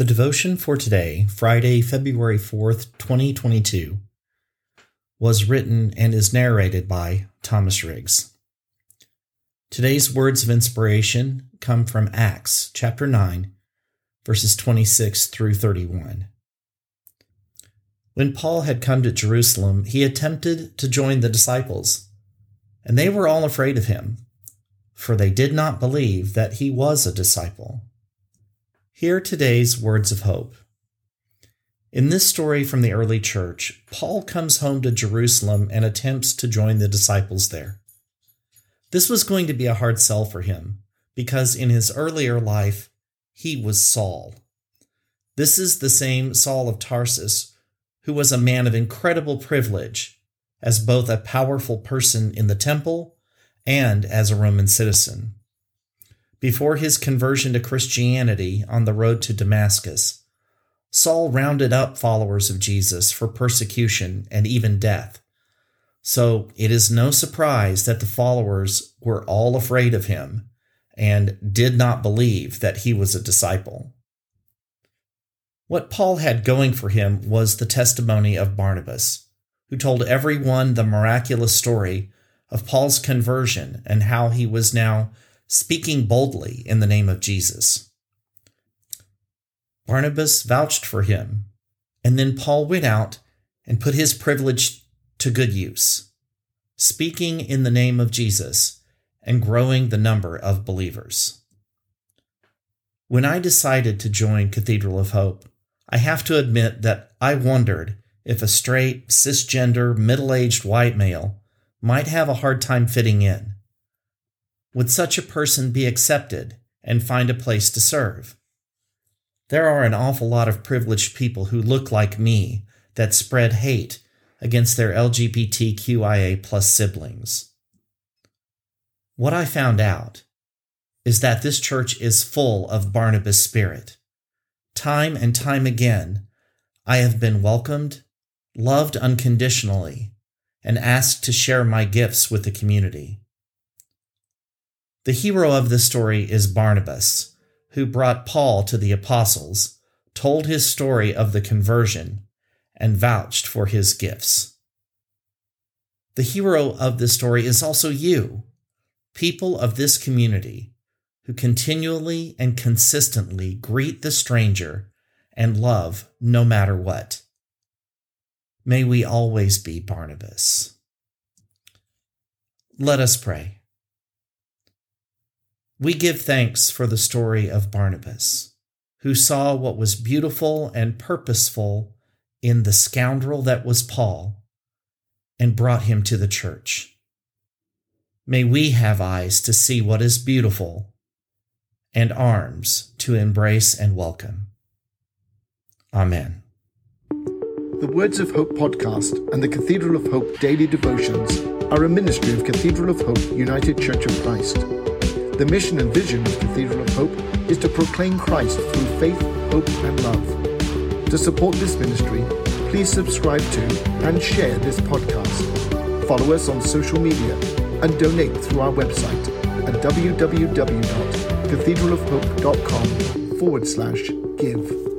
The devotion for today, Friday, February 4th, 2022, was written and is narrated by Thomas Riggs. Today's words of inspiration come from Acts chapter 9, verses 26 through 31. When Paul had come to Jerusalem, he attempted to join the disciples, and they were all afraid of him, for they did not believe that he was a disciple. Hear today's words of hope. In this story from the early church, Paul comes home to Jerusalem and attempts to join the disciples there. This was going to be a hard sell for him because in his earlier life, he was Saul. This is the same Saul of Tarsus who was a man of incredible privilege as both a powerful person in the temple and as a Roman citizen. Before his conversion to Christianity on the road to Damascus, Saul rounded up followers of Jesus for persecution and even death. So it is no surprise that the followers were all afraid of him and did not believe that he was a disciple. What Paul had going for him was the testimony of Barnabas, who told everyone the miraculous story of Paul's conversion and how he was now speaking boldly in the name of Jesus. Barnabas vouched for him, and then Paul went out and put his privilege to good use, speaking in the name of Jesus and growing the number of believers. When I decided to join Cathedral of Hope, I have to admit that I wondered if a straight, cisgender, middle aged white male might have a hard time fitting in. Would such a person be accepted and find a place to serve? There are an awful lot of privileged people who look like me that spread hate against their LGBTQIA plus siblings. What I found out is that this church is full of Barnabas spirit. Time and time again, I have been welcomed, loved unconditionally, and asked to share my gifts with the community. The hero of this story is Barnabas, who brought Paul to the apostles, told his story of the conversion, and vouched for his gifts. The hero of this story is also you, people of this community, who continually and consistently greet the stranger and love no matter what. May we always be Barnabas. Let us pray. We give thanks for the story of Barnabas, who saw what was beautiful and purposeful in the scoundrel that was Paul and brought him to the church. May we have eyes to see what is beautiful and arms to embrace and welcome. Amen. The Words of Hope podcast and the Cathedral of Hope daily devotions are a ministry of Cathedral of Hope United Church of Christ. The mission and vision of Cathedral of Hope is to proclaim Christ through faith, hope, and love. To support this ministry, please subscribe to and share this podcast. Follow us on social media and donate through our website at www.cathedralofhope.com forward slash give.